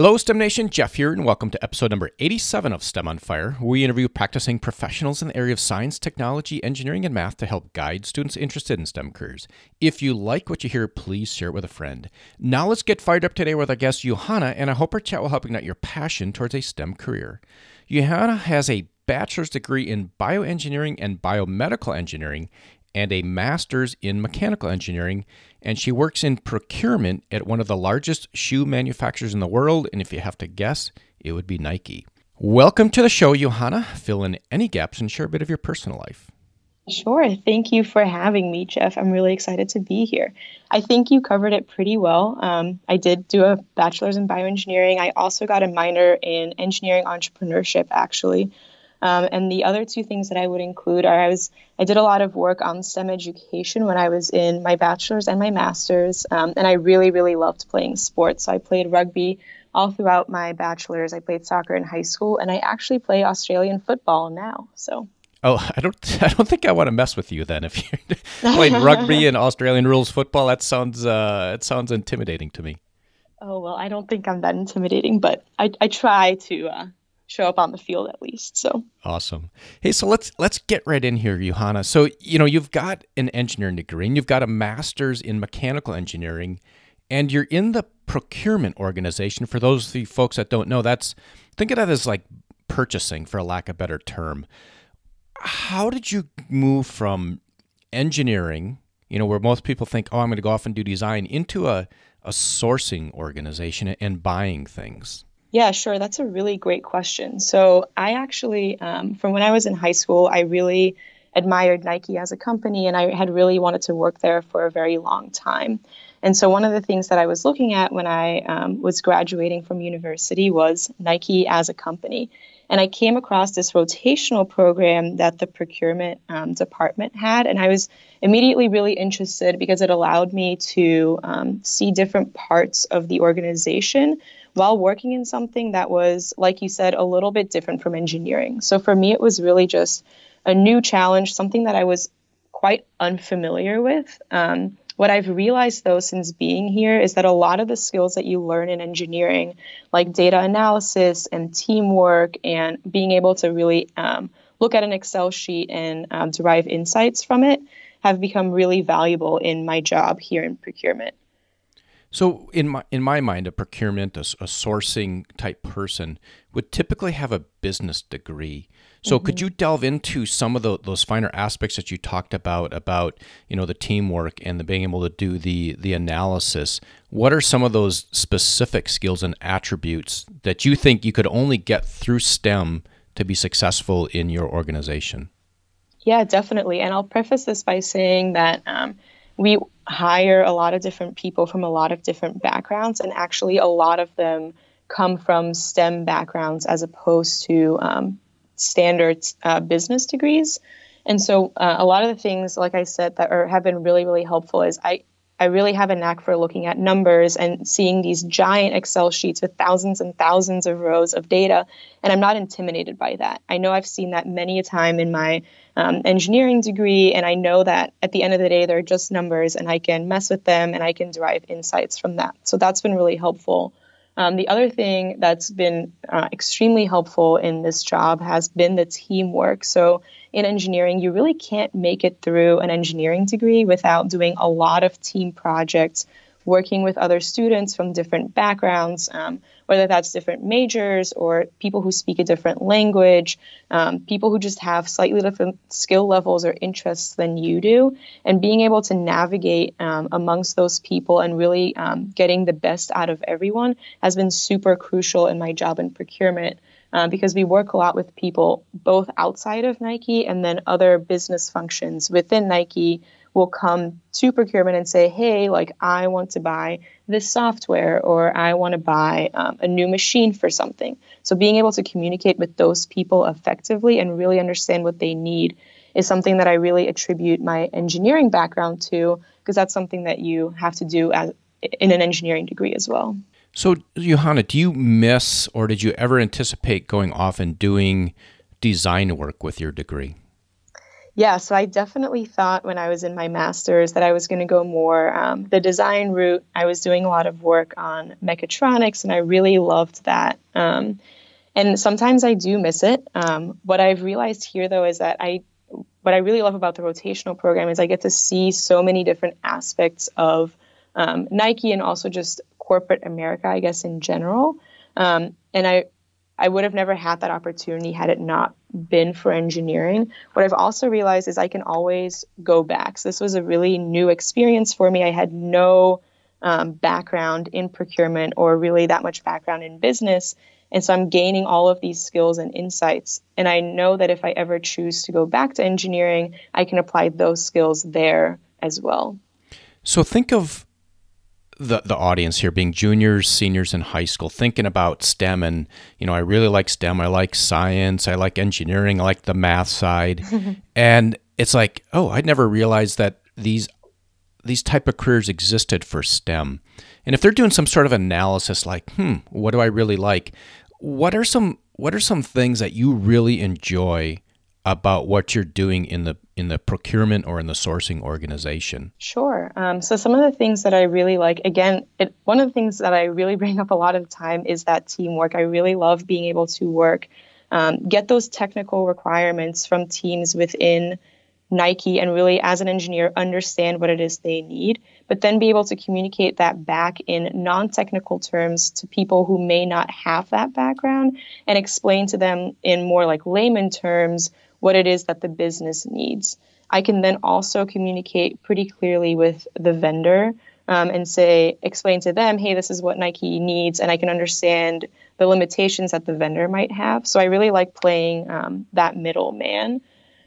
Hello, STEM Nation. Jeff here, and welcome to episode number 87 of STEM on Fire. where We interview practicing professionals in the area of science, technology, engineering, and math to help guide students interested in STEM careers. If you like what you hear, please share it with a friend. Now, let's get fired up today with our guest, Juhanna, and I hope our chat will help ignite your passion towards a STEM career. Juhanna has a bachelor's degree in bioengineering and biomedical engineering and a master's in mechanical engineering and she works in procurement at one of the largest shoe manufacturers in the world. And if you have to guess, it would be Nike. Welcome to the show, Juhanna. Fill in any gaps and share a bit of your personal life. Sure. Thank you for having me, Jeff. I'm really excited to be here. I think you covered it pretty well. Um, I did do a bachelor's in bioengineering. I also got a minor in engineering entrepreneurship, actually. Um, and the other two things that I would include are I was I did a lot of work on STEM education when I was in my bachelor's and my master's, um, and I really really loved playing sports. So I played rugby all throughout my bachelor's. I played soccer in high school, and I actually play Australian football now. So. Oh, I don't. I don't think I want to mess with you then. If you're playing rugby and Australian rules football, that sounds. Uh, it sounds intimidating to me. Oh well, I don't think I'm that intimidating, but I, I try to uh, show up on the field at least. So awesome. Hey, so let's let's get right in here, Juhanna. So you know you've got an engineering degree and you've got a master's in mechanical engineering, and you're in the procurement organization. For those of you folks that don't know, that's think of that as like purchasing, for a lack of better term. How did you move from engineering, you know, where most people think, oh, I'm going to go off and do design, into a a sourcing organization and buying things? Yeah, sure. That's a really great question. So, I actually, um, from when I was in high school, I really admired Nike as a company and I had really wanted to work there for a very long time. And so, one of the things that I was looking at when I um, was graduating from university was Nike as a company. And I came across this rotational program that the procurement um, department had. And I was immediately really interested because it allowed me to um, see different parts of the organization while working in something that was, like you said, a little bit different from engineering. So for me, it was really just a new challenge, something that I was quite unfamiliar with. Um, what I've realized though since being here is that a lot of the skills that you learn in engineering, like data analysis and teamwork and being able to really um, look at an Excel sheet and um, derive insights from it, have become really valuable in my job here in procurement. So in my in my mind, a procurement, a, a sourcing type person would typically have a business degree. So mm-hmm. could you delve into some of the, those finer aspects that you talked about about you know the teamwork and the being able to do the the analysis? What are some of those specific skills and attributes that you think you could only get through STEM to be successful in your organization? Yeah, definitely. And I'll preface this by saying that um, we hire a lot of different people from a lot of different backgrounds, and actually, a lot of them come from STEM backgrounds as opposed to um, standard uh, business degrees. And so, uh, a lot of the things, like I said, that are, have been really, really helpful is I, I really have a knack for looking at numbers and seeing these giant Excel sheets with thousands and thousands of rows of data. And I'm not intimidated by that. I know I've seen that many a time in my um, engineering degree. And I know that at the end of the day, they're just numbers and I can mess with them and I can derive insights from that. So that's been really helpful. Um, the other thing that's been uh, extremely helpful in this job has been the teamwork. So, in engineering, you really can't make it through an engineering degree without doing a lot of team projects, working with other students from different backgrounds, um, whether that's different majors or people who speak a different language, um, people who just have slightly different skill levels or interests than you do, and being able to navigate um, amongst those people and really um, getting the best out of everyone has been super crucial in my job in procurement. Uh, because we work a lot with people both outside of Nike and then other business functions within Nike will come to procurement and say, hey, like I want to buy this software or I want to buy um, a new machine for something. So being able to communicate with those people effectively and really understand what they need is something that I really attribute my engineering background to because that's something that you have to do as in an engineering degree as well. So, Juhanna, do you miss or did you ever anticipate going off and doing design work with your degree? Yeah, so I definitely thought when I was in my master's that I was going to go more um, the design route. I was doing a lot of work on mechatronics, and I really loved that. Um, and sometimes I do miss it. Um, what I've realized here, though, is that I what I really love about the rotational program is I get to see so many different aspects of um, Nike and also just corporate America, I guess in general. Um, and I I would have never had that opportunity had it not been for engineering. What I've also realized is I can always go back. So this was a really new experience for me. I had no um, background in procurement or really that much background in business. And so I'm gaining all of these skills and insights. And I know that if I ever choose to go back to engineering, I can apply those skills there as well. So think of the the audience here being juniors, seniors in high school, thinking about STEM and you know, I really like STEM. I like science, I like engineering, I like the math side. and it's like, oh, I'd never realized that these these type of careers existed for STEM. And if they're doing some sort of analysis like, hmm, what do I really like? What are some what are some things that you really enjoy about what you're doing in the in the procurement or in the sourcing organization? Sure. Um, so some of the things that I really like, again, it, one of the things that I really bring up a lot of the time is that teamwork. I really love being able to work, um, get those technical requirements from teams within Nike, and really, as an engineer, understand what it is they need, but then be able to communicate that back in non-technical terms to people who may not have that background, and explain to them in more like layman terms what it is that the business needs. I can then also communicate pretty clearly with the vendor um, and say, explain to them, hey, this is what Nike needs, and I can understand the limitations that the vendor might have. So I really like playing um, that middleman.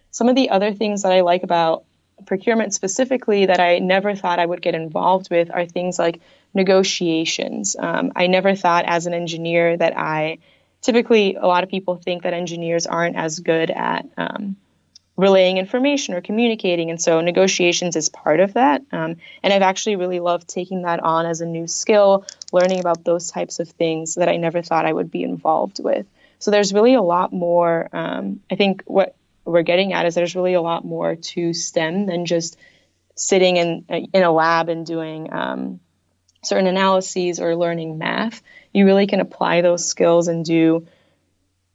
Some of the other things that I like about procurement specifically that I never thought I would get involved with are things like negotiations. Um, I never thought as an engineer that I typically a lot of people think that engineers aren't as good at um, relaying information or communicating and so negotiations is part of that um, and i've actually really loved taking that on as a new skill learning about those types of things that i never thought i would be involved with. So there's really a lot more um, i think what we're getting at is there's really a lot more to stem than just sitting in in a lab and doing um, certain analyses or learning math, you really can apply those skills and do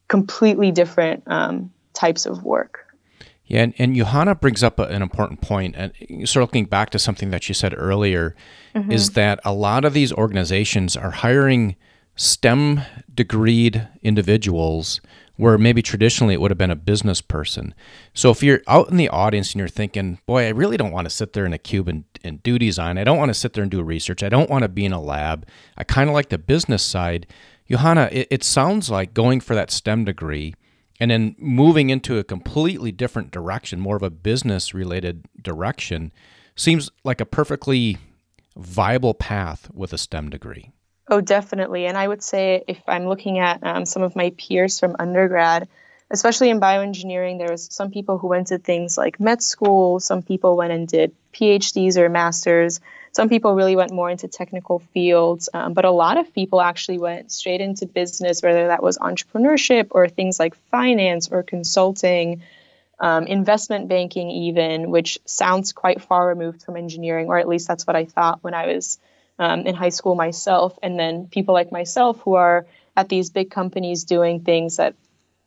completely different um, types of work. Yeah, and, and Juhanna brings up a, an important point, and circling back to something that you said earlier, mm-hmm. is that a lot of these organizations are hiring STEM degreed individuals where maybe traditionally it would have been a business person. So if you're out in the audience and you're thinking, boy, I really don't want to sit there in a cube and, and do design. I don't want to sit there and do research. I don't want to be in a lab. I kind of like the business side. Juhanna, it, it sounds like going for that STEM degree and then moving into a completely different direction, more of a business related direction, seems like a perfectly viable path with a STEM degree. Oh, definitely. And I would say if I'm looking at um, some of my peers from undergrad, especially in bioengineering, there was some people who went to things like med school, some people went and did PhDs or masters, some people really went more into technical fields, um, but a lot of people actually went straight into business, whether that was entrepreneurship or things like finance or consulting. Um, investment banking, even, which sounds quite far removed from engineering, or at least that's what I thought when I was um, in high school myself, and then people like myself who are at these big companies doing things that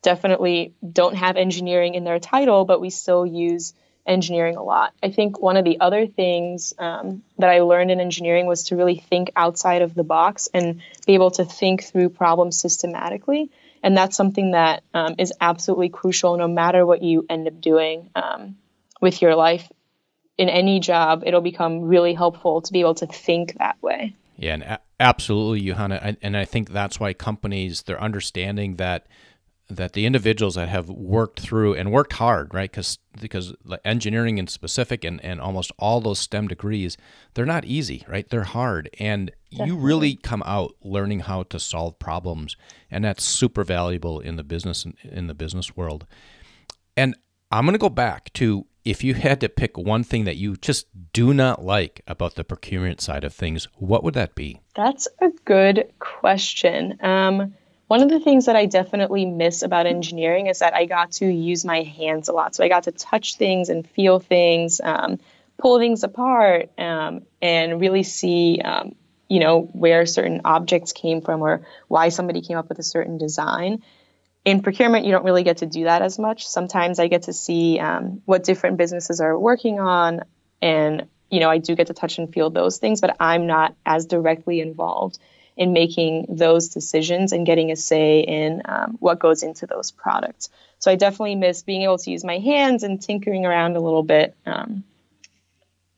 definitely don't have engineering in their title, but we still use engineering a lot. I think one of the other things um, that I learned in engineering was to really think outside of the box and be able to think through problems systematically. And that's something that um, is absolutely crucial no matter what you end up doing um, with your life in any job, it'll become really helpful to be able to think that way. Yeah, and a- absolutely, Juhanna. And I think that's why companies they're understanding that that the individuals that have worked through and worked hard, right? Because because engineering in specific and, and almost all those STEM degrees, they're not easy, right? They're hard, and Definitely. you really come out learning how to solve problems, and that's super valuable in the business in the business world. And I'm going to go back to if you had to pick one thing that you just do not like about the procurement side of things, what would that be? That's a good question. Um, one of the things that I definitely miss about engineering is that I got to use my hands a lot. So I got to touch things and feel things, um, pull things apart, um, and really see, um, you know, where certain objects came from or why somebody came up with a certain design. In procurement, you don't really get to do that as much. Sometimes I get to see um, what different businesses are working on, and you know, I do get to touch and feel those things, but I'm not as directly involved in making those decisions and getting a say in um, what goes into those products. So I definitely miss being able to use my hands and tinkering around a little bit. Um,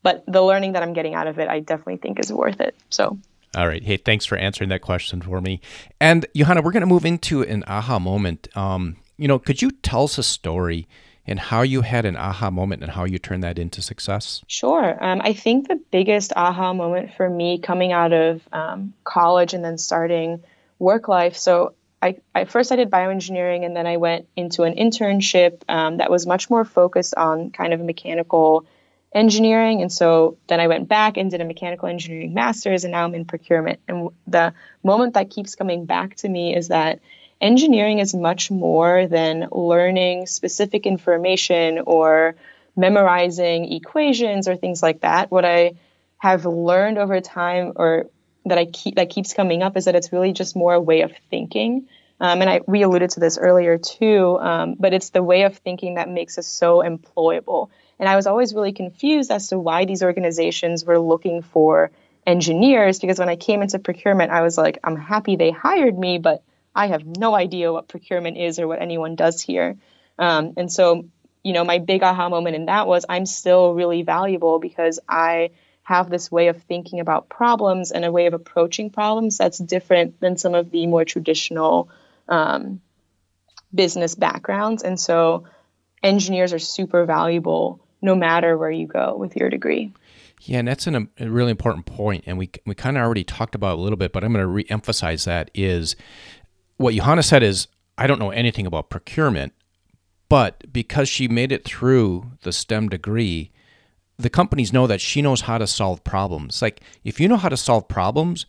but the learning that I'm getting out of it, I definitely think is worth it. So. All right. Hey, thanks for answering that question for me. And Juhanna, we're going to move into an aha moment. Um, you know, could you tell us a story and how you had an aha moment and how you turned that into success? Sure. Um, I think the biggest aha moment for me coming out of um, college and then starting work life. So I, I, first I did bioengineering and then I went into an internship um, that was much more focused on kind of mechanical engineering. And so then I went back and did a mechanical engineering master's and now I'm in procurement. And the moment that keeps coming back to me is that engineering is much more than learning specific information or memorizing equations or things like that. What I have learned over time or that I keep that keeps coming up is that it's really just more a way of thinking. Um, and I we alluded to this earlier too, um, but it's the way of thinking that makes us so employable. And I was always really confused as to why these organizations were looking for engineers because when I came into procurement, I was like, I'm happy they hired me, but I have no idea what procurement is or what anyone does here. Um, and so, you know, my big aha moment in that was I'm still really valuable because I have this way of thinking about problems and a way of approaching problems that's different than some of the more traditional um, business backgrounds. And so, engineers are super valuable no matter where you go with your degree. Yeah, and that's an, um, a really important point, and we we kind of already talked about a little bit, but I'm going to re-emphasize that is what Juhanna said is, I don't know anything about procurement, but because she made it through the STEM degree, the companies know that she knows how to solve problems. Like if you know how to solve problems,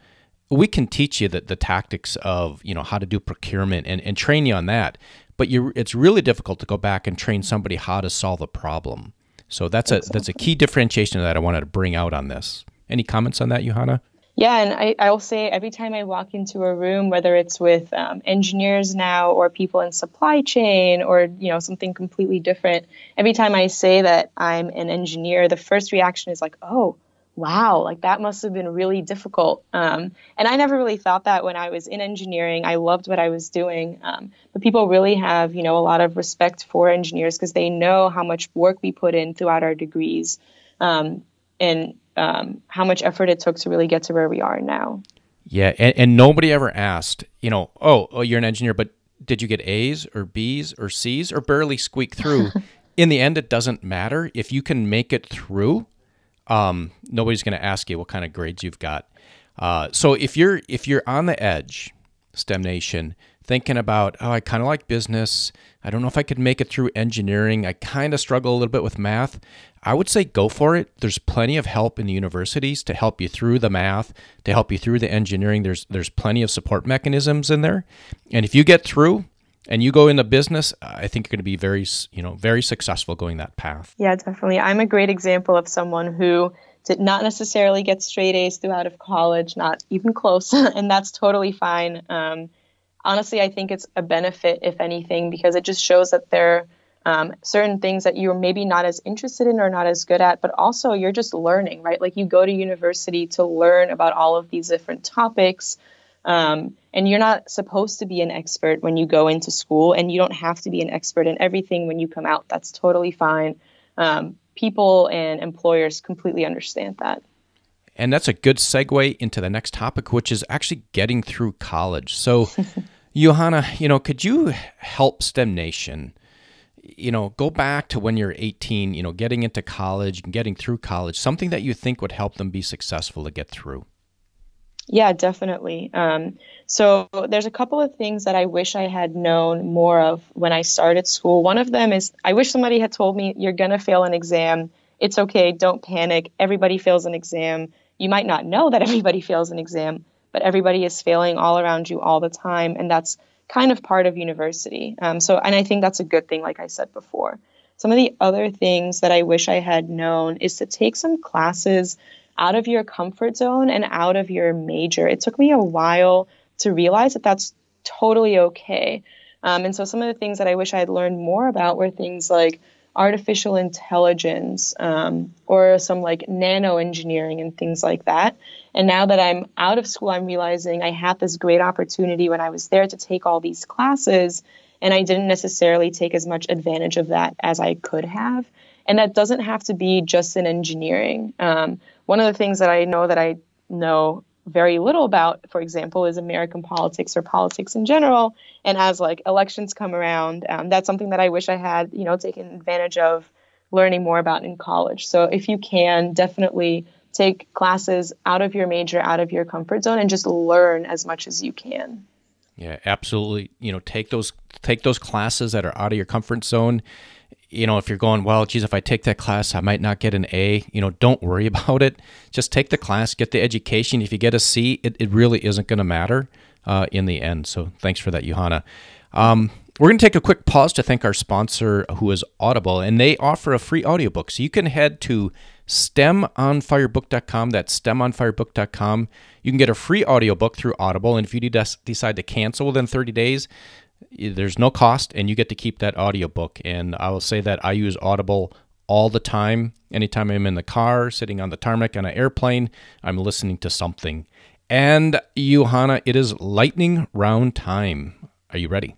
we can teach you the, the tactics of you know how to do procurement and, and train you on that. But you it's really difficult to go back and train somebody how to solve a problem. So that's a that's a key differentiation that I wanted to bring out on this. Any comments on that, Juhanna? Yeah, and I, I'll say every time I walk into a room, whether it's with um, engineers now or people in supply chain or you know something completely different, every time I say that I'm an engineer, the first reaction is like, "Oh, wow, like that must have been really difficult." Um, and I never really thought that when I was in engineering. I loved what I was doing, um, but people really have you know a lot of respect for engineers because they know how much work we put in throughout our degrees. Um, and um, how much effort it took to really get to where we are now. Yeah, and, and nobody ever asked, you know, oh, oh, you're an engineer, but did you get A's or B's or C's or barely squeak through? In the end, it doesn't matter if you can make it through. Um, nobody's going to ask you what kind of grades you've got. Uh, so if you're if you're on the edge, STEM Nation, thinking about, oh, I kind of like business. I don't know if I could make it through engineering. I kind of struggle a little bit with math. I would say go for it. There's plenty of help in the universities to help you through the math, to help you through the engineering. There's there's plenty of support mechanisms in there. And if you get through and you go into business, I think you're going to be very, you know, very successful going that path. Yeah, definitely. I'm a great example of someone who did not necessarily get straight A's throughout of college, not even close, and that's totally fine. Um, honestly, I think it's a benefit, if anything, because it just shows that there um, certain things that you're maybe not as interested in or not as good at, but also you're just learning, right? Like you go to university to learn about all of these different topics. Um, and you're not supposed to be an expert when you go into school, and you don't have to be an expert in everything when you come out. That's totally fine. Um, people and employers completely understand that. And that's a good segue into the next topic, which is actually getting through college. So, Juhanna, you know, could you help STEM Nation? You know, go back to when you're 18, you know, getting into college and getting through college, something that you think would help them be successful to get through. Yeah, definitely. Um, so there's a couple of things that I wish I had known more of when I started school. One of them is I wish somebody had told me you're going to fail an exam. It's okay. Don't panic. Everybody fails an exam. You might not know that everybody fails an exam, but everybody is failing all around you all the time. And that's kind of part of university. Um, so, and I think that's a good thing, like I said before. Some of the other things that I wish I had known is to take some classes out of your comfort zone and out of your major. It took me a while to realize that that's totally okay. Um, and so some of the things that I wish I had learned more about were things like artificial intelligence um, or some like nano engineering and things like that. And now that I'm out of school, I'm realizing I had this great opportunity when I was there to take all these classes, and I didn't necessarily take as much advantage of that as I could have. And that doesn't have to be just in engineering. Um, one of the things that I know that I know very little about, for example, is American politics or politics in general. And as like elections come around, um, that's something that I wish I had, you know, taken advantage of learning more about in college. So if you can, definitely take classes out of your major, out of your comfort zone, and just learn as much as you can. Yeah, absolutely. You know, take those take those classes that are out of your comfort zone you know, if you're going, well, geez, if I take that class, I might not get an A, you know, don't worry about it. Just take the class, get the education. If you get a C, it, it really isn't going to matter uh, in the end. So thanks for that, Juhanna. Um, we're going to take a quick pause to thank our sponsor, who is Audible, and they offer a free audiobook. So you can head to stemonfirebook.com. That's stemonfirebook.com. You can get a free audiobook through Audible. And if you decide to cancel within 30 days, there's no cost and you get to keep that audiobook. And i will say that i use audible all the time. Anytime i'm in the car sitting on the tarmac on an airplane i'm listening to something. And juhanna it is lightning round time. Are you ready?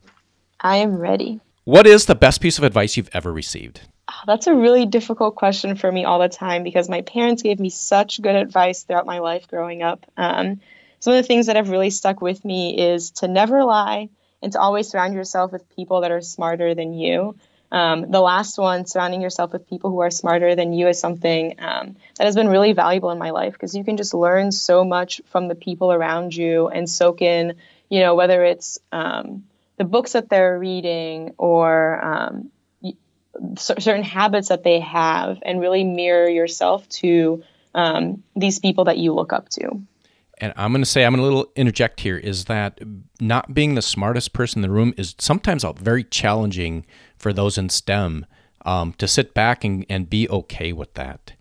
I am ready. What is the best piece of advice you've ever received? Ah, that's a really difficult question for me all the time because my parents gave me such good advice throughout my life growing up. Um, some of the things that have really stuck with me is to never lie and to always surround yourself with people that are smarter than you. Um, the last one, surrounding yourself with people who are smarter than you, is something um, that has been really valuable in my life because you can just learn so much from the people around you and soak in, you know, whether it's um, the books that they're reading or um, certain habits that they have, and really mirror yourself to um, these people that you look up to and I'm going to say, I'm going to little interject here, is that not being the smartest person in the room is sometimes very challenging for those in STEM um, to sit back and, and be okay with that.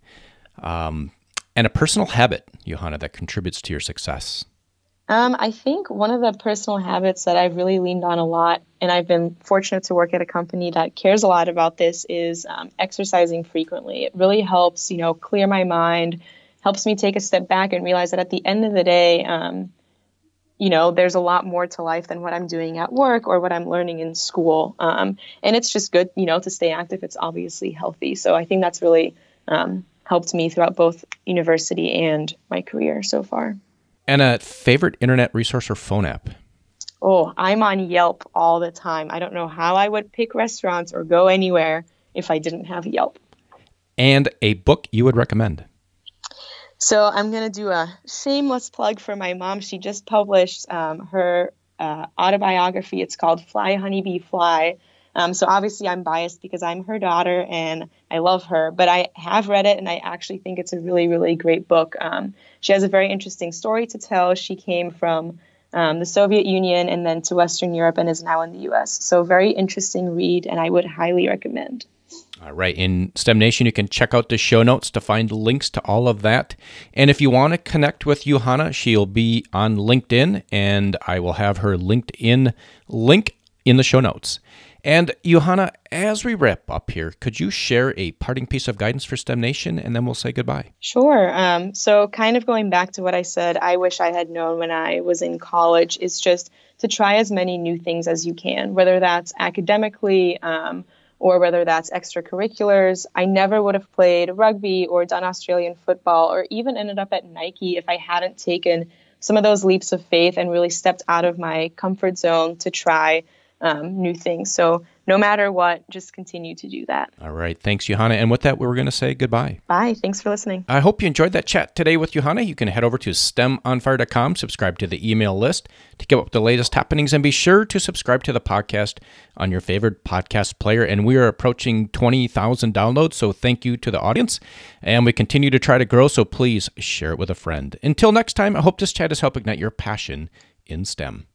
Um, and a personal habit, Juhanna, that contributes to your success. Um, I think one of the personal habits that I've really leaned on a lot, and I've been fortunate to work at a company that cares a lot about this, is um, exercising frequently. It really helps, you know, clear my mind helps me take a step back and realize that at the end of the day, um, you know, there's a lot more to life than what I'm doing at work or what I'm learning in school. Um, and it's just good, you know, to stay active. It's obviously healthy. So I think that's really um, helped me throughout both university and my career so far. And a favorite internet resource or phone app? Oh, I'm on Yelp all the time. I don't know how I would pick restaurants or go anywhere if I didn't have Yelp. And a book you would recommend? So I'm going to do a shameless plug for my mom. She just published um, her uh, autobiography. It's called Fly Honeybee Fly. Um, so obviously I'm biased because I'm her daughter and I love her, but I have read it and I actually think it's a really, really great book. Um, she has a very interesting story to tell. She came from um, the Soviet Union and then to Western Europe and is now in the U.S. So very interesting read, and I would highly recommend. All right. In STEM Nation, you can check out the show notes to find links to all of that. And if you want to connect with Juhanna, she'll be on LinkedIn, and I will have her LinkedIn link in the show notes. And Juhanna, as we wrap up here, could you share a parting piece of guidance for STEM Nation, and then we'll say goodbye? Sure. Um, so, kind of going back to what I said, I wish I had known when I was in college is just to try as many new things as you can, whether that's academically. Um, or whether that's extracurriculars. I never would have played rugby or done Australian football or even ended up at Nike if I hadn't taken some of those leaps of faith and really stepped out of my comfort zone to try um, new things. So no matter what, just continue to do that. All right. Thanks, Juhanna. And with that, we are going to say goodbye. Bye. Thanks for listening. I hope you enjoyed that chat today with Juhanna. You can head over to stemonfire.com, subscribe to the email list to keep up with the latest happenings, and be sure to subscribe to the podcast on your favorite podcast player. And we are approaching 20,000 downloads, so thank you to the audience. And we continue to try to grow, so please share it with a friend. Until next time, I hope this chat has helped ignite your passion in STEM.